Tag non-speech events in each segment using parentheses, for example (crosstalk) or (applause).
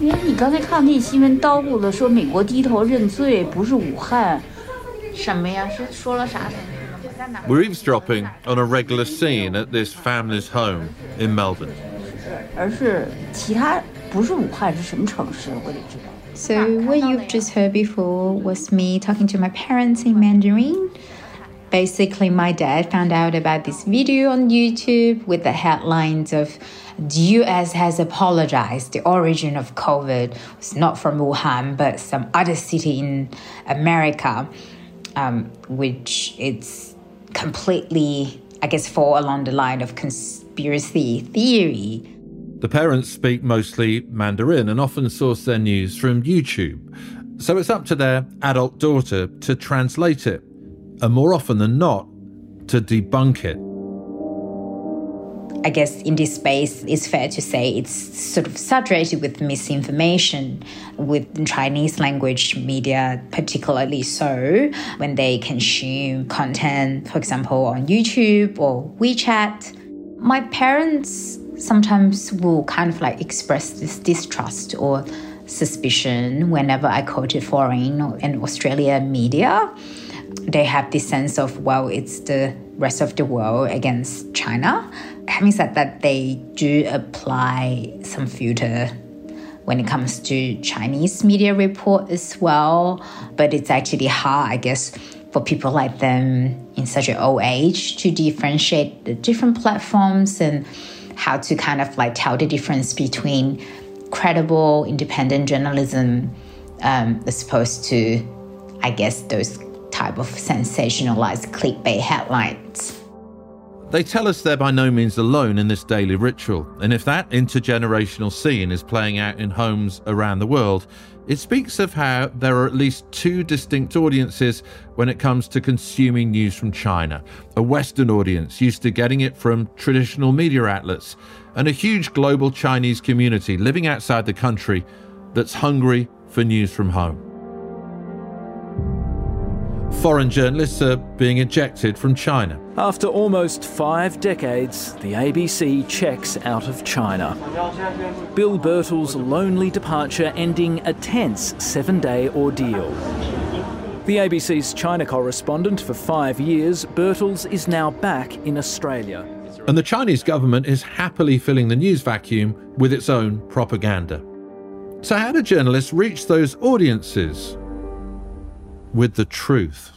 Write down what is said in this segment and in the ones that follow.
因为你刚才看那新闻叨咕了，说美国低头认罪，不是武汉，什么呀？是说了啥？ We're eavesdropping on a regular scene at this family's home in Melbourne. 而是其他不是武汉是什么城市？我得知道。 So, what you've just heard before was me talking to my parents in Mandarin. Basically, my dad found out about this video on YouTube with the headlines of the US has apologized. The origin of COVID was not from Wuhan, but some other city in America, um, which it's completely, I guess, fall along the line of conspiracy theory. The parents speak mostly Mandarin and often source their news from YouTube. So it's up to their adult daughter to translate it, and more often than not, to debunk it. I guess in this space, it's fair to say it's sort of saturated with misinformation, with Chinese language media, particularly so when they consume content, for example, on YouTube or WeChat. My parents sometimes will kind of like express this distrust or suspicion whenever I quoted foreign and Australian media. They have this sense of, well, it's the rest of the world against China. Having said that, they do apply some filter when it comes to Chinese media report as well. But it's actually hard, I guess, for people like them in such an old age to differentiate the different platforms and how to kind of like tell the difference between credible, independent journalism um, as opposed to, I guess, those type of sensationalized clickbait headlines. They tell us they're by no means alone in this daily ritual, and if that intergenerational scene is playing out in homes around the world, it speaks of how there are at least two distinct audiences when it comes to consuming news from China a Western audience used to getting it from traditional media outlets, and a huge global Chinese community living outside the country that's hungry for news from home. Foreign journalists are being ejected from China. After almost five decades, the ABC checks out of China. Bill Birtles' lonely departure ending a tense seven day ordeal. The ABC's China correspondent for five years, Birtles is now back in Australia. And the Chinese government is happily filling the news vacuum with its own propaganda. So, how do journalists reach those audiences? With the truth.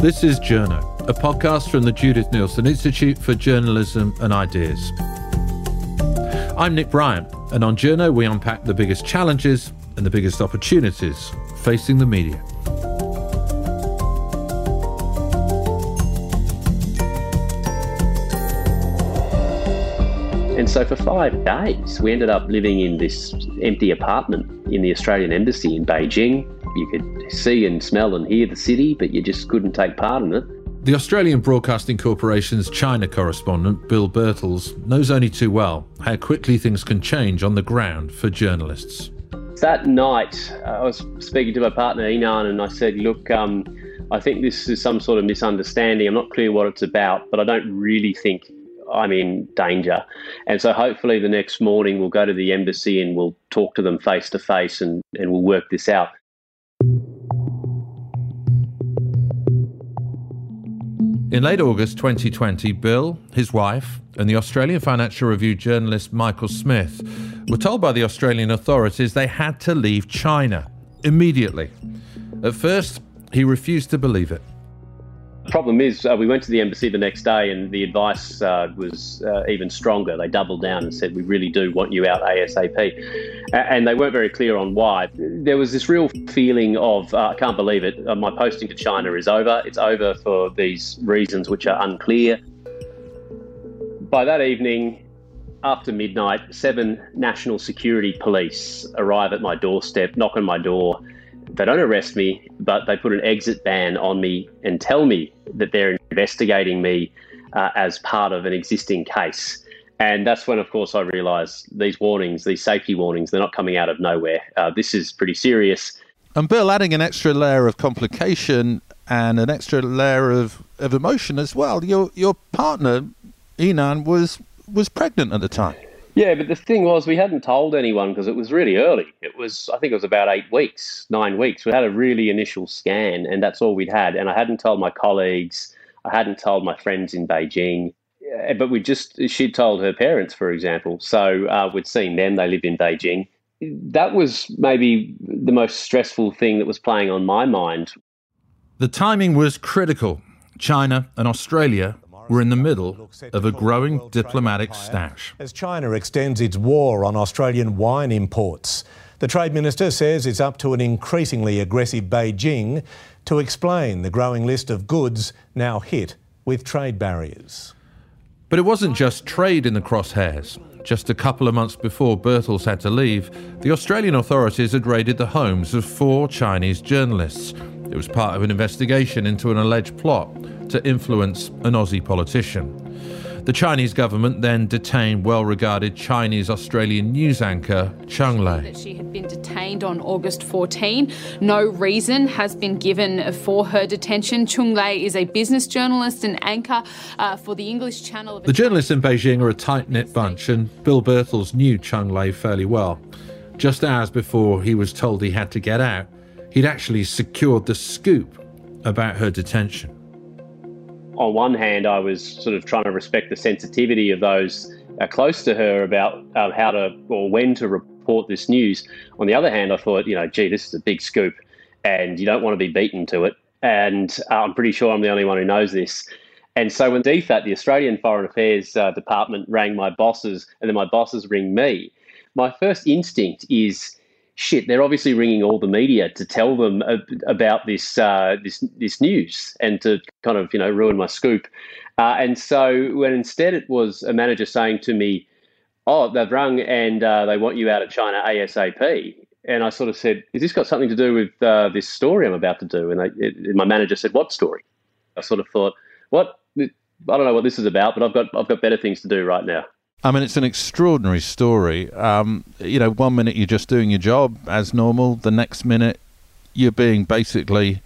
This is Journo, a podcast from the Judith Neilson Institute for Journalism and Ideas. I'm Nick Bryant, and on Journo we unpack the biggest challenges and the biggest opportunities facing the media. And so for five days, we ended up living in this empty apartment in the Australian Embassy in Beijing. You could see and smell and hear the city, but you just couldn't take part in it. The Australian Broadcasting Corporation's China correspondent, Bill Birtles, knows only too well how quickly things can change on the ground for journalists. That night, I was speaking to my partner, Yinan, and I said, Look, um, I think this is some sort of misunderstanding. I'm not clear what it's about, but I don't really think I'm in danger. And so hopefully the next morning we'll go to the embassy and we'll talk to them face to face and, and we'll work this out. In late August 2020, Bill, his wife, and the Australian Financial Review journalist Michael Smith were told by the Australian authorities they had to leave China immediately. At first, he refused to believe it. The problem is, uh, we went to the embassy the next day, and the advice uh, was uh, even stronger. They doubled down and said, "We really do want you out ASAP," and they weren't very clear on why. There was this real feeling of, uh, "I can't believe it. Uh, my posting to China is over. It's over for these reasons which are unclear." By that evening, after midnight, seven national security police arrive at my doorstep, knock on my door. They don't arrest me, but they put an exit ban on me and tell me that they're investigating me uh, as part of an existing case. And that's when, of course, I realised these warnings, these safety warnings, they're not coming out of nowhere. Uh, this is pretty serious. And Bill, adding an extra layer of complication, and an extra layer of, of emotion as well. Your your partner, Yinan, was was pregnant at the time. Yeah, but the thing was, we hadn't told anyone because it was really early. It was, I think it was about eight weeks, nine weeks. We had a really initial scan, and that's all we'd had. And I hadn't told my colleagues, I hadn't told my friends in Beijing, but we just, she'd told her parents, for example. So uh, we'd seen them, they lived in Beijing. That was maybe the most stressful thing that was playing on my mind. The timing was critical. China and Australia were in the middle of a growing diplomatic stash. As China extends its war on Australian wine imports, the Trade Minister says it's up to an increasingly aggressive Beijing to explain the growing list of goods now hit with trade barriers. But it wasn't just trade in the crosshairs. Just a couple of months before Birtles had to leave, the Australian authorities had raided the homes of four Chinese journalists. It was part of an investigation into an alleged plot to influence an Aussie politician. The Chinese government then detained well regarded Chinese Australian news anchor Cheng Lei. She had been detained on August 14. No reason has been given for her detention. Cheng Lei is a business journalist and anchor uh, for the English channel. the journalists in Beijing are a tight knit bunch, and Bill Birtles knew Cheng Lei fairly well. Just hours before he was told he had to get out, he'd actually secured the scoop about her detention on one hand, I was sort of trying to respect the sensitivity of those uh, close to her about uh, how to or when to report this news. On the other hand, I thought, you know, gee, this is a big scoop, and you don't want to be beaten to it. And uh, I'm pretty sure I'm the only one who knows this. And so when DFAT, the Australian Foreign Affairs uh, Department, rang my bosses, and then my bosses ring me, my first instinct is shit, they're obviously ringing all the media to tell them about this uh, this this news and to kind of you know ruin my scoop. Uh, and so when instead it was a manager saying to me, "Oh, they've rung and uh, they want you out of China ASAP," and I sort of said, "Is this got something to do with uh, this story I'm about to do?" And they, it, my manager said, "What story?" I sort of thought, "What." I don't know what this is about, but I've got I've got better things to do right now. I mean, it's an extraordinary story. Um, you know, one minute you're just doing your job as normal, the next minute you're being basically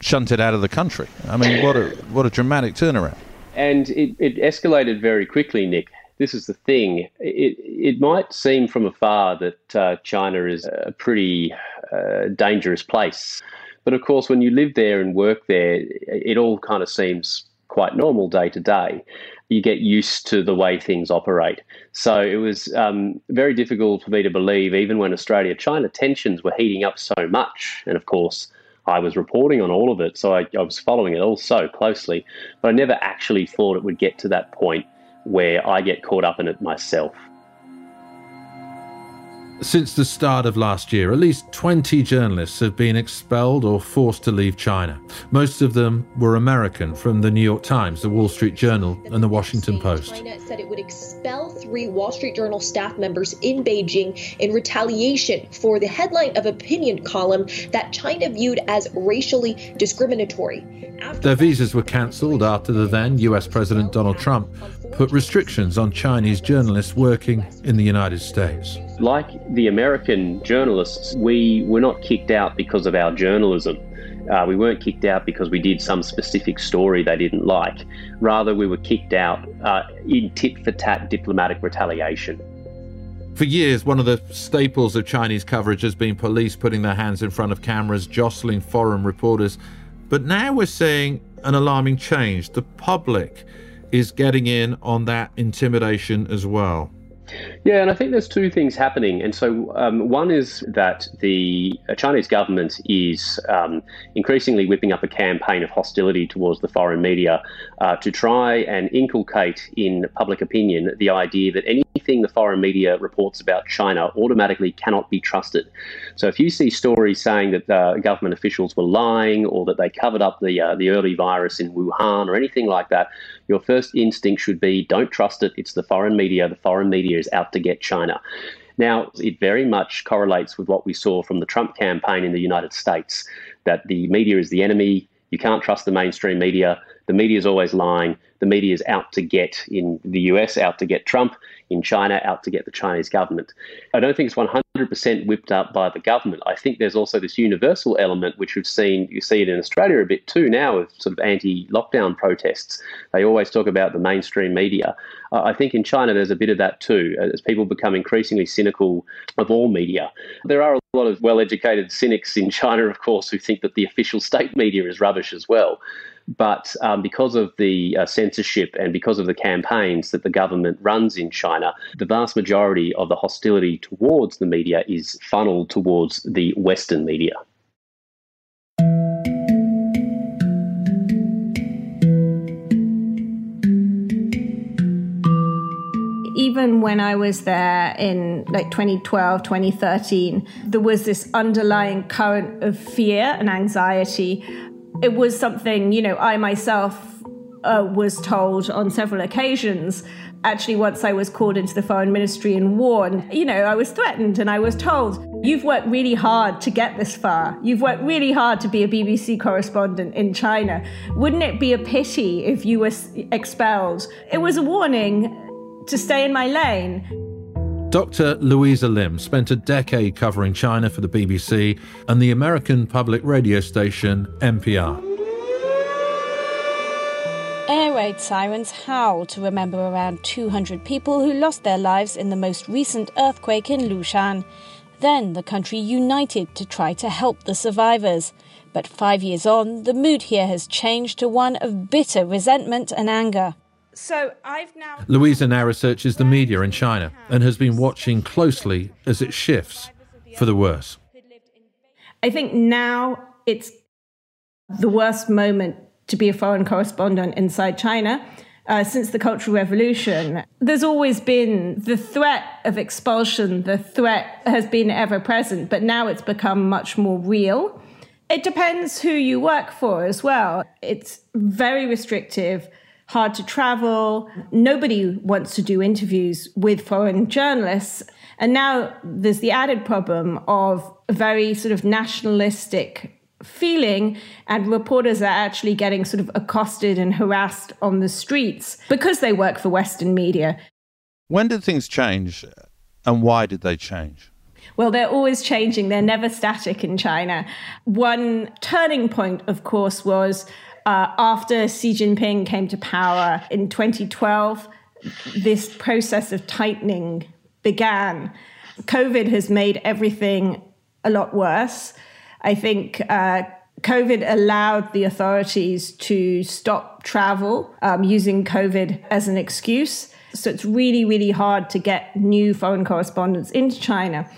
shunted out of the country. I mean, what a what a dramatic turnaround. And it, it escalated very quickly, Nick. This is the thing. It it might seem from afar that uh, China is a pretty uh, dangerous place, but of course, when you live there and work there, it all kind of seems quite normal day to day you get used to the way things operate. So it was um, very difficult for me to believe, even when Australia China tensions were heating up so much. And of course, I was reporting on all of it, so I, I was following it all so closely. But I never actually thought it would get to that point where I get caught up in it myself. Since the start of last year, at least 20 journalists have been expelled or forced to leave China. Most of them were American from the New York Times, the Wall Street Journal, and the Washington Post. China said it would expel three Wall Street Journal staff members in Beijing in retaliation for the headline of opinion column that China viewed as racially discriminatory. After Their visas were cancelled after the then US President Donald Trump put restrictions on Chinese journalists working in the United States. Like the American journalists, we were not kicked out because of our journalism. Uh, we weren't kicked out because we did some specific story they didn't like. Rather, we were kicked out uh, in tit for tat diplomatic retaliation. For years, one of the staples of Chinese coverage has been police putting their hands in front of cameras, jostling foreign reporters. But now we're seeing an alarming change. The public is getting in on that intimidation as well. Yeah, and I think there's two things happening. And so, um, one is that the uh, Chinese government is um, increasingly whipping up a campaign of hostility towards the foreign media uh, to try and inculcate in public opinion the idea that anything the foreign media reports about China automatically cannot be trusted. So, if you see stories saying that uh, government officials were lying or that they covered up the uh, the early virus in Wuhan or anything like that, your first instinct should be don't trust it. It's the foreign media. The foreign media is out to get China. Now, it very much correlates with what we saw from the Trump campaign in the United States that the media is the enemy. You can't trust the mainstream media. The media is always lying. The media is out to get, in the US, out to get Trump, in China, out to get the Chinese government. I don't think it's 100% whipped up by the government. I think there's also this universal element, which we've seen, you see it in Australia a bit too now with sort of anti lockdown protests. They always talk about the mainstream media. I think in China, there's a bit of that too, as people become increasingly cynical of all media. There are a lot of well educated cynics in China, of course, who think that the official state media is rubbish as well. But um, because of the uh, censorship and because of the campaigns that the government runs in China, the vast majority of the hostility towards the media is funneled towards the Western media. even when I was there in like 2012, 2013, there was this underlying current of fear and anxiety it was something, you know, I myself uh, was told on several occasions. Actually, once I was called into the foreign ministry and warned, you know, I was threatened and I was told, You've worked really hard to get this far. You've worked really hard to be a BBC correspondent in China. Wouldn't it be a pity if you were expelled? It was a warning to stay in my lane. Dr. Louisa Lim spent a decade covering China for the BBC and the American public radio station NPR. Air raid sirens howl to remember around 200 people who lost their lives in the most recent earthquake in Lushan. Then the country united to try to help the survivors. But five years on, the mood here has changed to one of bitter resentment and anger. So I've now. Louisa now researches the media in China and has been watching closely as it shifts for the worse. I think now it's the worst moment to be a foreign correspondent inside China. Uh, since the Cultural Revolution, there's always been the threat of expulsion. The threat has been ever present, but now it's become much more real. It depends who you work for as well. It's very restrictive hard to travel. Nobody wants to do interviews with foreign journalists. And now there's the added problem of a very sort of nationalistic feeling, and reporters are actually getting sort of accosted and harassed on the streets because they work for Western media. When did things change, and why did they change? Well, they're always changing. They're never static in China. One turning point, of course, was uh, after Xi Jinping came to power in 2012, this process of tightening began. COVID has made everything a lot worse. I think uh, COVID allowed the authorities to stop travel um, using COVID as an excuse. So it's really, really hard to get new foreign correspondents into China.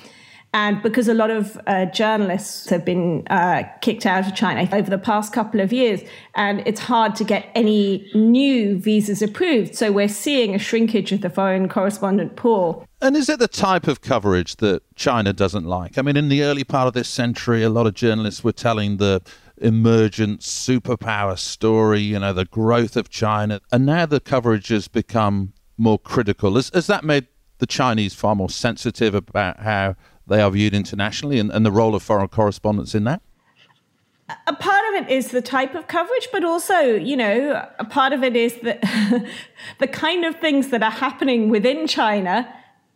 And because a lot of uh, journalists have been uh, kicked out of China over the past couple of years, and it's hard to get any new visas approved. So we're seeing a shrinkage of the foreign correspondent pool. And is it the type of coverage that China doesn't like? I mean, in the early part of this century, a lot of journalists were telling the emergent superpower story, you know, the growth of China. And now the coverage has become more critical. Has, has that made the Chinese far more sensitive about how they are viewed internationally and, and the role of foreign correspondents in that? a part of it is the type of coverage, but also, you know, a part of it is that (laughs) the kind of things that are happening within China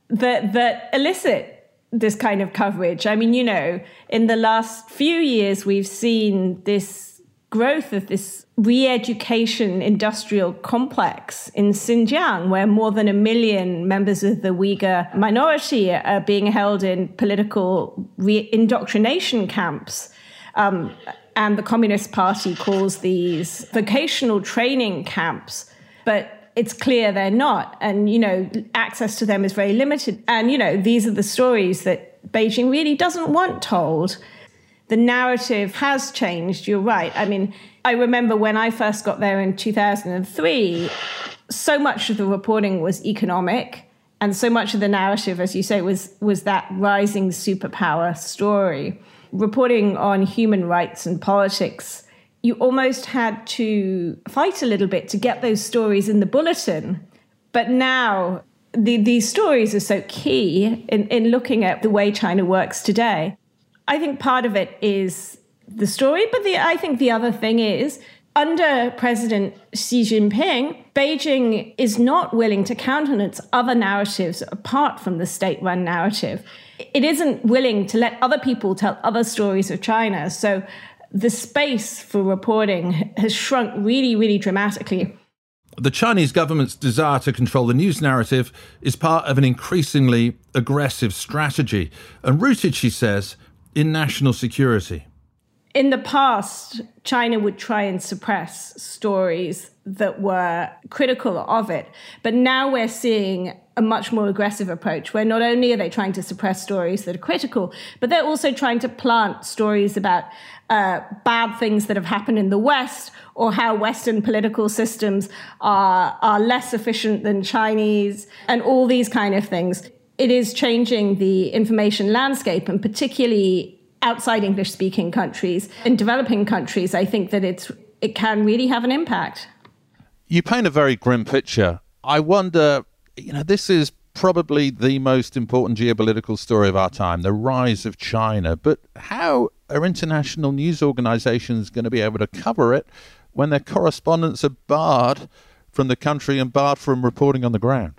that that elicit this kind of coverage. I mean, you know, in the last few years, we've seen this growth of this re-education industrial complex in Xinjiang, where more than a million members of the Uyghur minority are being held in political re-indoctrination camps. Um, and the Communist Party calls these vocational training camps, but it's clear they're not. And, you know, access to them is very limited. And, you know, these are the stories that Beijing really doesn't want told. The narrative has changed, you're right. I mean, I remember when I first got there in 2003, so much of the reporting was economic, and so much of the narrative, as you say, was was that rising superpower story. Reporting on human rights and politics, you almost had to fight a little bit to get those stories in the bulletin. But now the, these stories are so key in, in looking at the way China works today. I think part of it is the story. But the, I think the other thing is under President Xi Jinping, Beijing is not willing to countenance other narratives apart from the state run narrative. It isn't willing to let other people tell other stories of China. So the space for reporting has shrunk really, really dramatically. The Chinese government's desire to control the news narrative is part of an increasingly aggressive strategy and rooted, she says, in national security in the past, China would try and suppress stories that were critical of it. But now we're seeing a much more aggressive approach where not only are they trying to suppress stories that are critical, but they're also trying to plant stories about uh, bad things that have happened in the West or how Western political systems are, are less efficient than Chinese and all these kind of things. It is changing the information landscape and particularly outside English speaking countries. In developing countries, I think that it's it can really have an impact. You paint a very grim picture. I wonder, you know, this is probably the most important geopolitical story of our time, the rise of China. But how are international news organizations going to be able to cover it when their correspondents are barred from the country and barred from reporting on the ground?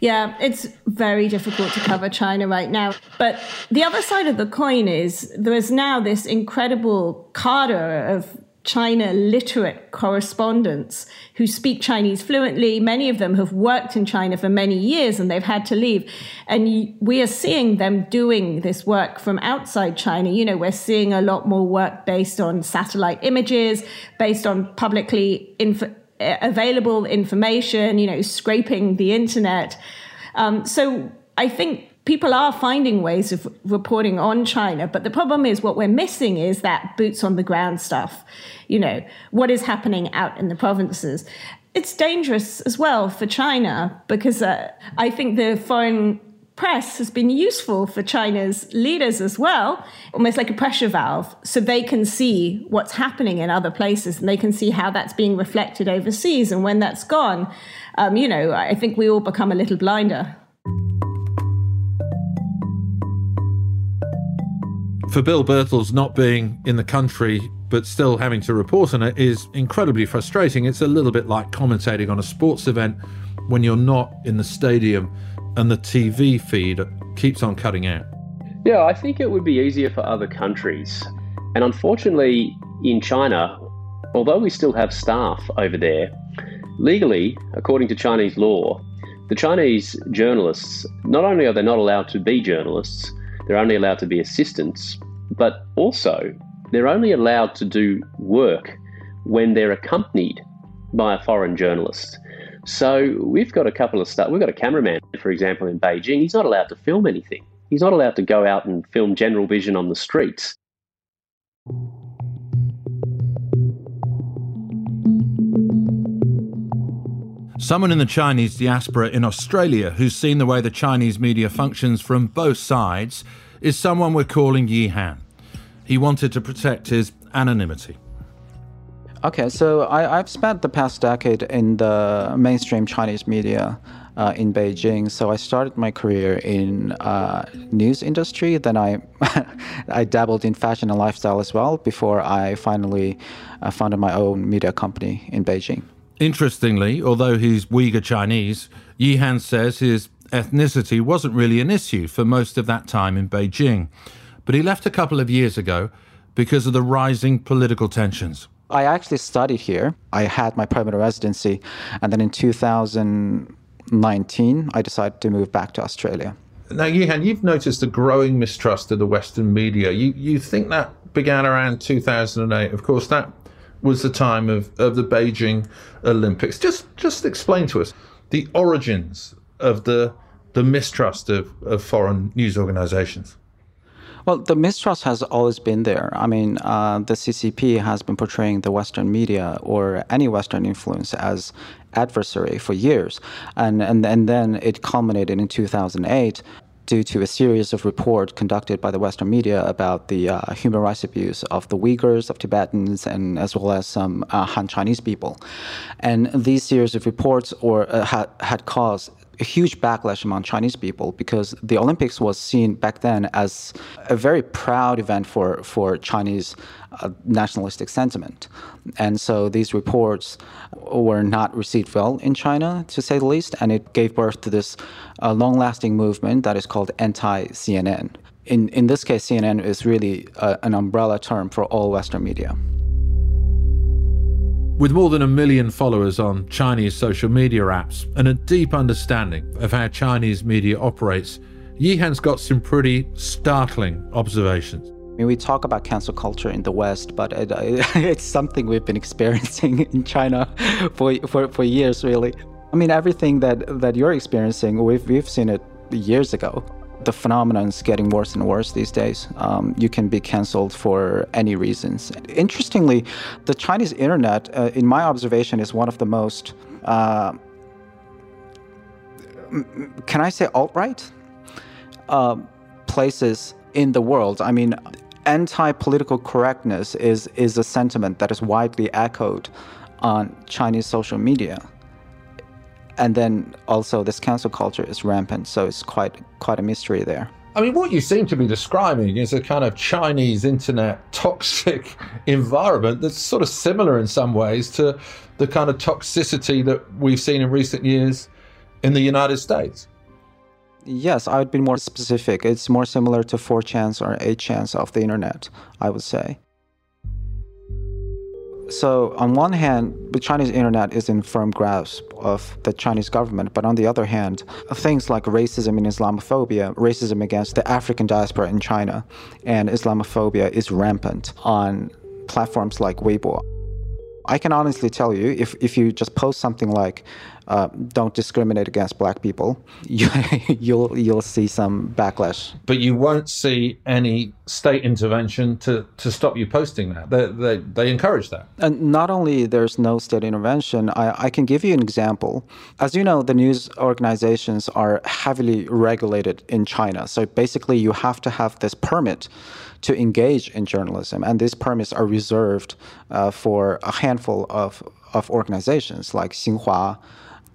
Yeah, it's very difficult to cover China right now. But the other side of the coin is there is now this incredible cadre of China literate correspondents who speak Chinese fluently. Many of them have worked in China for many years and they've had to leave. And we are seeing them doing this work from outside China. You know, we're seeing a lot more work based on satellite images, based on publicly inf- available information, you know, scraping the internet. Um, so I think people are finding ways of reporting on China, but the problem is what we're missing is that boots on the ground stuff. You know, what is happening out in the provinces. It's dangerous as well for China because uh, I think the foreign press has been useful for China's leaders as well, almost like a pressure valve, so they can see what's happening in other places and they can see how that's being reflected overseas. And when that's gone, um, you know, I think we all become a little blinder. For Bill Birtles, not being in the country but still having to report on it is incredibly frustrating. It's a little bit like commentating on a sports event when you're not in the stadium and the TV feed keeps on cutting out? Yeah, I think it would be easier for other countries. And unfortunately, in China, although we still have staff over there, legally, according to Chinese law, the Chinese journalists, not only are they not allowed to be journalists, they're only allowed to be assistants, but also they're only allowed to do work when they're accompanied by a foreign journalist. So we've got a couple of stuff. We've got a cameraman, for example, in Beijing. He's not allowed to film anything. He's not allowed to go out and film general vision on the streets. Someone in the Chinese diaspora in Australia who's seen the way the Chinese media functions from both sides is someone we're calling Yi Han. He wanted to protect his anonymity. Okay, so I, have spent the past decade in the mainstream Chinese media uh, in Beijing. So I started my career in uh, news industry. Then I (laughs) I dabbled in fashion and lifestyle as well before I finally uh, founded my own media company in Beijing. Interestingly, although he's Uyghur Chinese, Yihan says his ethnicity wasn't really an issue for most of that time in Beijing. But he left a couple of years ago because of the rising political tensions. I actually studied here. I had my permanent residency, and then in 2019, I decided to move back to Australia. Now, Yihan, you've noticed a growing mistrust of the Western media. You you think that began around 2008? Of course, that was the time of, of the Beijing Olympics. Just just explain to us the origins of the the mistrust of, of foreign news organizations. Well, the mistrust has always been there. I mean, uh, the CCP has been portraying the Western media or any Western influence as adversary for years, and and and then it culminated in 2008 due to a series of reports conducted by the Western media about the uh, human rights abuse of the Uyghurs, of Tibetans, and as well as some uh, Han Chinese people. And these series of reports or uh, had, had caused a huge backlash among Chinese people because the Olympics was seen back then as a very proud event for, for Chinese uh, nationalistic sentiment. And so these reports were not received well in China, to say the least, and it gave birth to this uh, long lasting movement that is called anti CNN. In, in this case, CNN is really uh, an umbrella term for all Western media. With more than a million followers on Chinese social media apps and a deep understanding of how Chinese media operates, Yihan's got some pretty startling observations. I mean, we talk about cancel culture in the West, but it, (laughs) it's something we've been experiencing (laughs) in China for, for, for years, really. I mean, everything that, that you're experiencing, we've, we've seen it years ago the phenomenon is getting worse and worse these days. Um, you can be canceled for any reasons. Interestingly, the Chinese internet, uh, in my observation, is one of the most, uh, can I say alt right? Uh, places in the world. I mean, anti political correctness is, is a sentiment that is widely echoed on Chinese social media and then also this cancel culture is rampant, so it's quite quite a mystery there. I mean, what you seem to be describing is a kind of Chinese internet toxic (laughs) environment that's sort of similar in some ways to the kind of toxicity that we've seen in recent years in the United States. Yes, I would be more specific. It's more similar to 4chans or 8chans of the internet, I would say. So, on one hand, the Chinese internet is in firm grasp of the Chinese government, but on the other hand, things like racism and Islamophobia, racism against the African diaspora in China, and Islamophobia is rampant on platforms like Weibo. I can honestly tell you, if, if you just post something like, uh, don't discriminate against black people, (laughs) you, you'll you'll see some backlash. But you won't see any state intervention to, to stop you posting that. They, they, they encourage that. And not only there's no state intervention, I, I can give you an example. As you know, the news organizations are heavily regulated in China. So basically, you have to have this permit to engage in journalism, and these permits are reserved uh, for a handful of, of organizations like Xinhua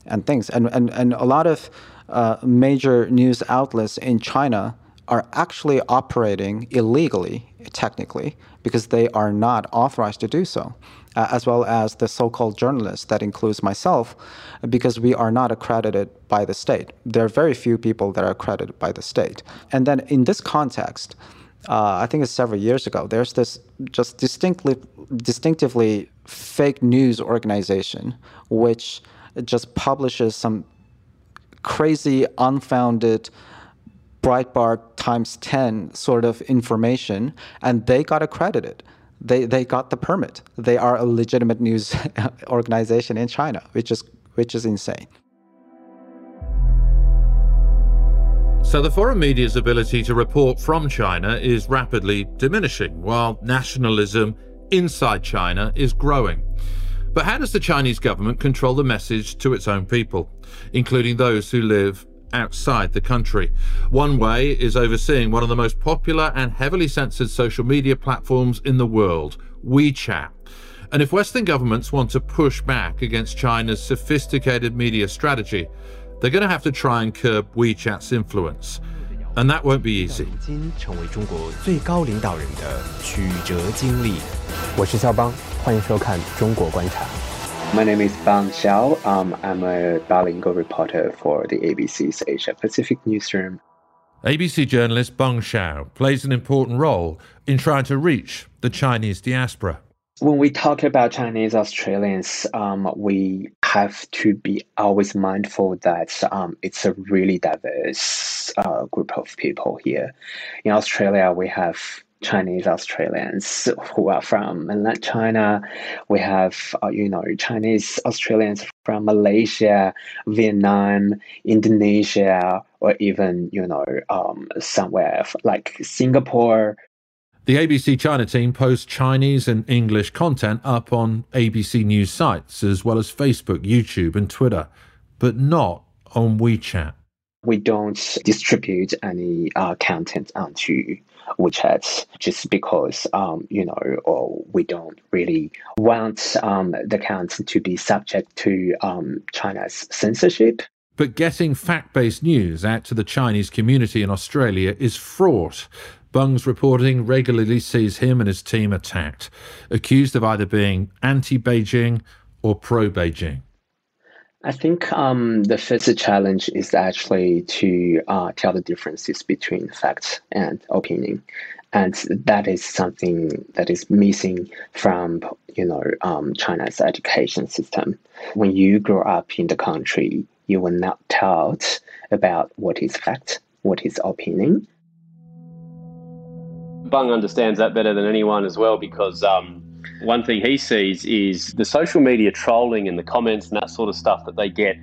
and things. And, and, and a lot of uh, major news outlets in China are actually operating illegally, technically, because they are not authorized to do so, uh, as well as the so called journalists, that includes myself, because we are not accredited by the state. There are very few people that are accredited by the state. And then in this context, uh, I think it's several years ago, there's this just distinctly, distinctively fake news organization which just publishes some crazy, unfounded Breitbart times 10 sort of information, and they got accredited. They, they got the permit. They are a legitimate news (laughs) organization in China, which is, which is insane. So the foreign media's ability to report from China is rapidly diminishing, while nationalism inside China is growing. But how does the Chinese government control the message to its own people, including those who live outside the country? One way is overseeing one of the most popular and heavily censored social media platforms in the world, WeChat. And if Western governments want to push back against China's sophisticated media strategy, they're going to have to try and curb WeChat's influence. And that won't be easy. 最高领导人的曲折经历。我是肖邦，欢迎收看《中国观察》。My name is Bang Xiao. Um, I'm a bilingual reporter for the ABC's Asia Pacific newsroom. ABC journalist Bang Xiao plays an important role in trying to reach the Chinese diaspora. When we talk about Chinese Australians, um, we have to be always mindful that um, it's a really diverse uh, group of people here. In Australia, we have Chinese Australians who are from mainland China. We have, uh, you know, Chinese Australians from Malaysia, Vietnam, Indonesia, or even, you know, um, somewhere like Singapore. The ABC China team posts Chinese and English content up on ABC News sites, as well as Facebook, YouTube, and Twitter, but not on WeChat. We don't distribute any uh, content onto WeChat just because, um, you know, or we don't really want um, the content to be subject to um, China's censorship. But getting fact based news out to the Chinese community in Australia is fraught. Bang's reporting regularly sees him and his team attacked, accused of either being anti Beijing or pro Beijing. I think um, the first challenge is actually to uh, tell the differences between facts and opinion, and that is something that is missing from you know um, China's education system. When you grow up in the country, you were not taught about what is fact, what is opinion. Bang understands that better than anyone as well because um, one thing he sees is the social media trolling and the comments and that sort of stuff that they get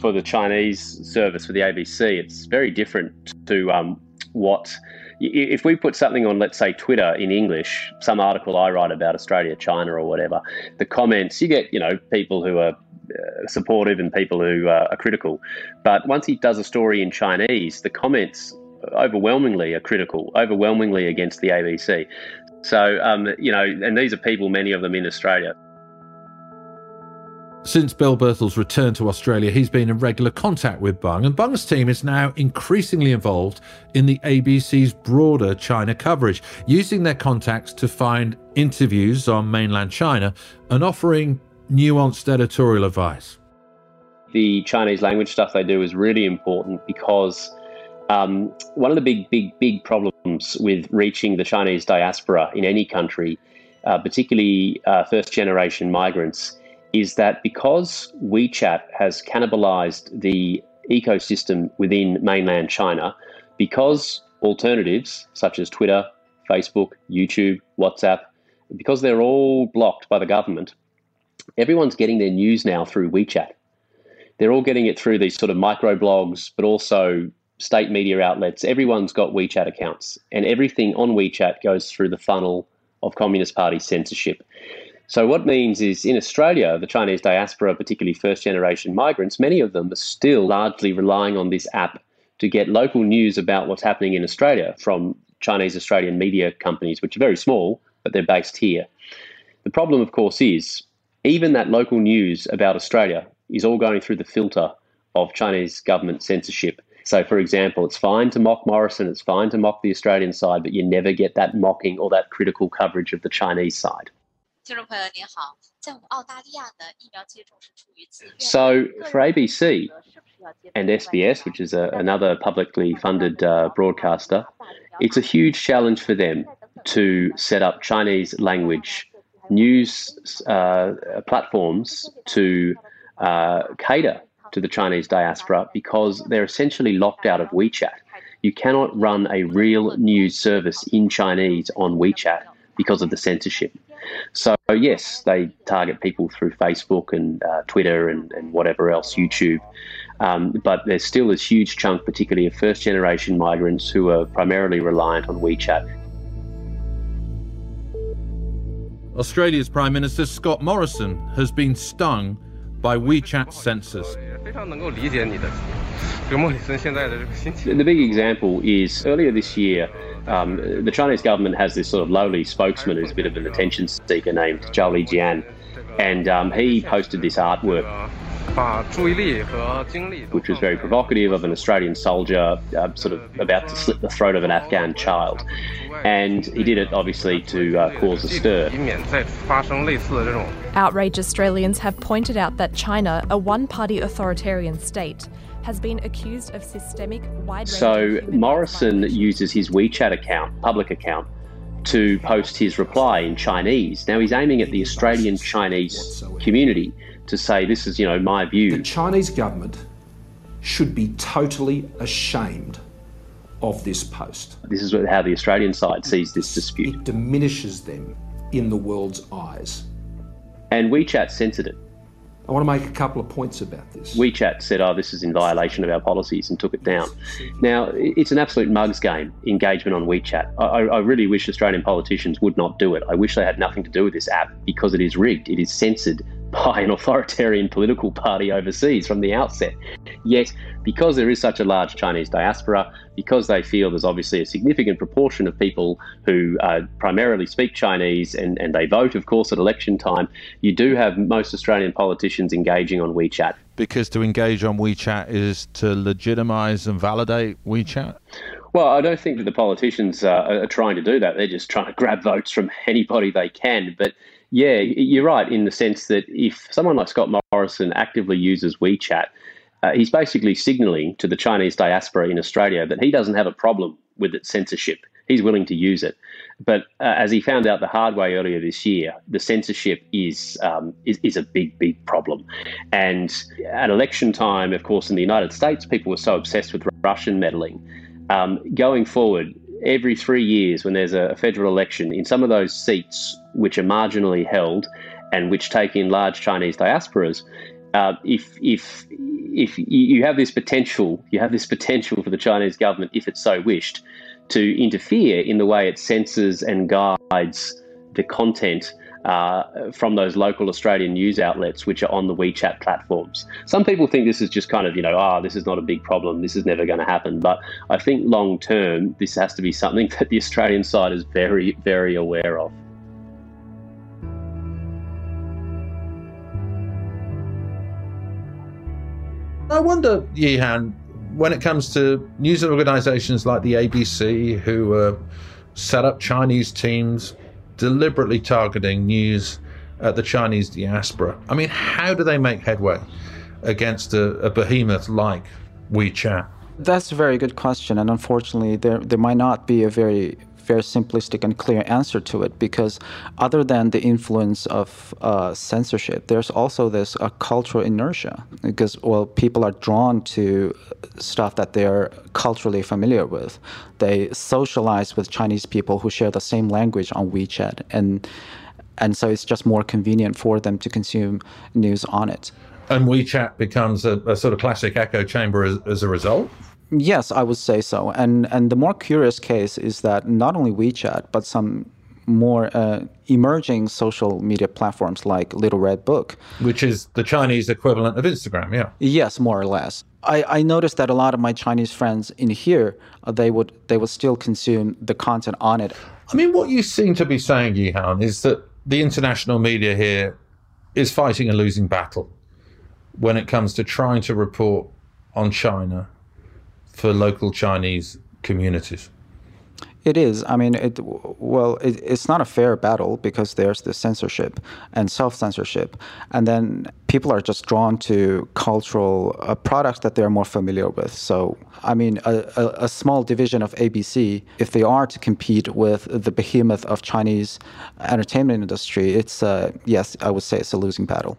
for the Chinese service for the ABC. It's very different to um, what if we put something on, let's say, Twitter in English, some article I write about Australia, China, or whatever, the comments you get, you know, people who are uh, supportive and people who uh, are critical. But once he does a story in Chinese, the comments overwhelmingly are critical, overwhelmingly against the ABC. So, um, you know, and these are people, many of them in Australia. Since Bill Birtles return to Australia, he's been in regular contact with Bang, and Bang's team is now increasingly involved in the ABC's broader China coverage, using their contacts to find interviews on mainland China and offering nuanced editorial advice. The Chinese language stuff they do is really important because um, one of the big, big, big problems with reaching the Chinese diaspora in any country, uh, particularly uh, first generation migrants, is that because WeChat has cannibalized the ecosystem within mainland China, because alternatives such as Twitter, Facebook, YouTube, WhatsApp, because they're all blocked by the government, everyone's getting their news now through WeChat. They're all getting it through these sort of micro blogs, but also state media outlets. Everyone's got WeChat accounts, and everything on WeChat goes through the funnel of Communist Party censorship. So, what means is in Australia, the Chinese diaspora, particularly first generation migrants, many of them are still largely relying on this app to get local news about what's happening in Australia from Chinese Australian media companies, which are very small, but they're based here. The problem, of course, is even that local news about Australia is all going through the filter of Chinese government censorship. So, for example, it's fine to mock Morrison, it's fine to mock the Australian side, but you never get that mocking or that critical coverage of the Chinese side. So, for ABC and SBS, which is a, another publicly funded uh, broadcaster, it's a huge challenge for them to set up Chinese language news uh, platforms to uh, cater to the Chinese diaspora because they're essentially locked out of WeChat. You cannot run a real news service in Chinese on WeChat because of the censorship. So, yes, they target people through Facebook and uh, Twitter and, and whatever else, YouTube. Um, but there's still this huge chunk, particularly of first generation migrants who are primarily reliant on WeChat. Australia's Prime Minister Scott Morrison has been stung by WeChat censors. The big example is earlier this year, um, the Chinese government has this sort of lowly spokesman who's a bit of an attention seeker named Zhao Lijian, and um, he posted this artwork which was very provocative of an Australian soldier uh, sort of about to slit the throat of an Afghan child. And he did it obviously to uh, cause a stir. Outraged Australians have pointed out that China, a one party authoritarian state, has been accused of systemic wide So Morrison uses his WeChat account, public account, to post his reply in Chinese. Now he's aiming at the Australian Chinese community to say this is, you know, my view. The Chinese government should be totally ashamed of this post. This is how the Australian side sees this dispute. It diminishes them in the world's eyes. And WeChat censored it. I want to make a couple of points about this. WeChat said, oh, this is in violation of our policies and took it down. Now, it's an absolute mugs game, engagement on WeChat. I, I, really wish Australian politicians would not do it. I wish they had nothing to do with this app because it is rigged. It is censored by an authoritarian political party overseas from the outset. Yet, because there is such a large Chinese diaspora, because they feel there's obviously a significant proportion of people who uh, primarily speak Chinese and, and they vote, of course, at election time, you do have most Australian politicians engaging on WeChat. Because to engage on WeChat is to legitimize and validate WeChat? Well, I don't think that the politicians uh, are trying to do that. They're just trying to grab votes from anybody they can. But yeah, you're right in the sense that if someone like Scott Morrison actively uses WeChat, uh, he's basically signaling to the Chinese diaspora in Australia that he doesn't have a problem with its censorship. He's willing to use it. But uh, as he found out the hard way earlier this year, the censorship is, um, is, is a big, big problem. And at election time, of course, in the United States, people were so obsessed with Russian meddling. Um, going forward, every three years when there's a federal election, in some of those seats which are marginally held and which take in large Chinese diasporas, uh, if if if you have this potential, you have this potential for the Chinese government, if it so wished, to interfere in the way it censors and guides the content uh, from those local Australian news outlets which are on the WeChat platforms. Some people think this is just kind of, you know, ah, oh, this is not a big problem, this is never going to happen. But I think long term, this has to be something (laughs) that the Australian side is very, very aware of. I wonder, Yinan, when it comes to news organizations like the ABC, who uh, set up Chinese teams deliberately targeting news at the Chinese diaspora, I mean, how do they make headway against a, a behemoth like WeChat? That's a very good question, and unfortunately, there there might not be a very very simplistic and clear answer to it because other than the influence of uh, censorship, there's also this uh, cultural inertia because well, people are drawn to stuff that they're culturally familiar with. They socialize with Chinese people who share the same language on WeChat, and and so it's just more convenient for them to consume news on it. And WeChat becomes a, a sort of classic echo chamber as, as a result. Yes, I would say so. And and the more curious case is that not only WeChat, but some more uh, emerging social media platforms like Little Red Book, which is the Chinese equivalent of Instagram. Yeah. Yes, more or less. I, I noticed that a lot of my Chinese friends in here uh, they would they would still consume the content on it. I mean, what you seem to be saying, Yinan, is that the international media here is fighting a losing battle when it comes to trying to report on China for local Chinese communities? It is. I mean, it well, it, it's not a fair battle because there's the censorship and self-censorship, and then people are just drawn to cultural uh, products that they're more familiar with. So, I mean, a, a, a, small division of ABC, if they are to compete with the behemoth of Chinese entertainment industry, it's uh, yes, I would say it's a losing battle.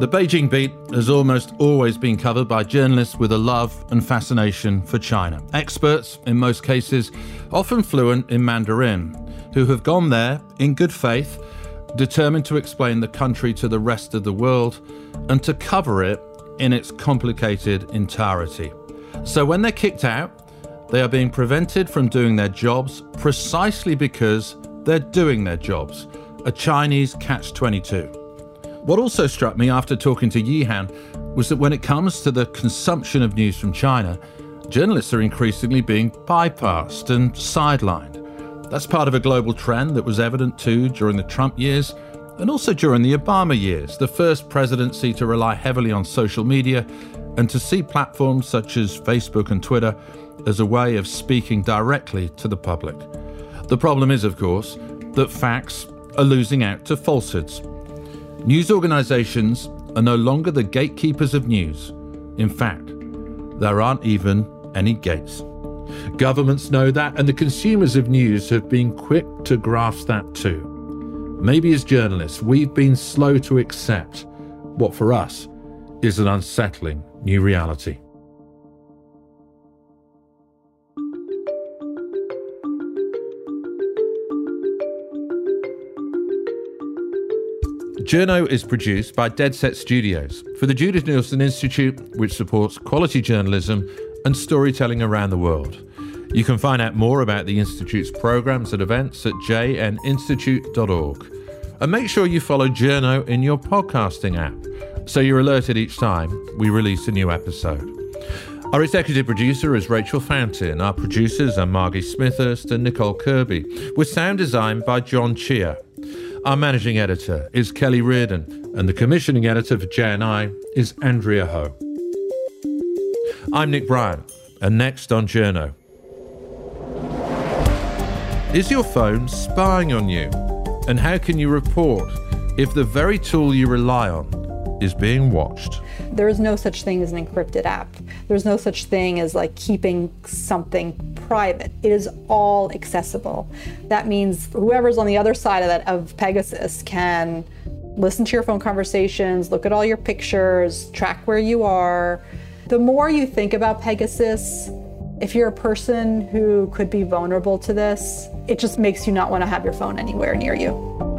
The Beijing Beat has almost always been covered by journalists with a love and fascination for China. Experts, in most cases, often fluent in Mandarin, who have gone there in good faith, determined to explain the country to the rest of the world and to cover it in its complicated entirety. So when they're kicked out, they are being prevented from doing their jobs precisely because they're doing their jobs. A Chinese catch 22. What also struck me after talking to Yinan was that when it comes to the consumption of news from China, journalists are increasingly being bypassed and sidelined. That's part of a global trend that was evident too during the Trump years and also during the Obama years, the first presidency to rely heavily on social media and to see platforms such as Facebook and Twitter as a way of speaking directly to the public. The problem is, of course, that facts are losing out to falsehoods News organisations are no longer the gatekeepers of news. In fact, there aren't even any gates. Governments know that, and the consumers of news have been quick to grasp that too. Maybe as journalists, we've been slow to accept what for us is an unsettling new reality. Journo is produced by Dead Set Studios for the Judith Neilson Institute, which supports quality journalism and storytelling around the world. You can find out more about the Institute's programs and events at jninstitute.org. And make sure you follow Journo in your podcasting app so you're alerted each time we release a new episode. Our executive producer is Rachel Fountain. Our producers are Margie Smithurst and Nicole Kirby, with sound design by John Chia. Our managing editor is Kelly Reardon, and the commissioning editor for JNI is Andrea Ho. I'm Nick Bryant, and next on Journo. Is your phone spying on you? And how can you report if the very tool you rely on is being watched? There is no such thing as an encrypted app. There's no such thing as like keeping something private. It is all accessible. That means whoever's on the other side of that of Pegasus can listen to your phone conversations, look at all your pictures, track where you are. The more you think about Pegasus, if you're a person who could be vulnerable to this, it just makes you not want to have your phone anywhere near you.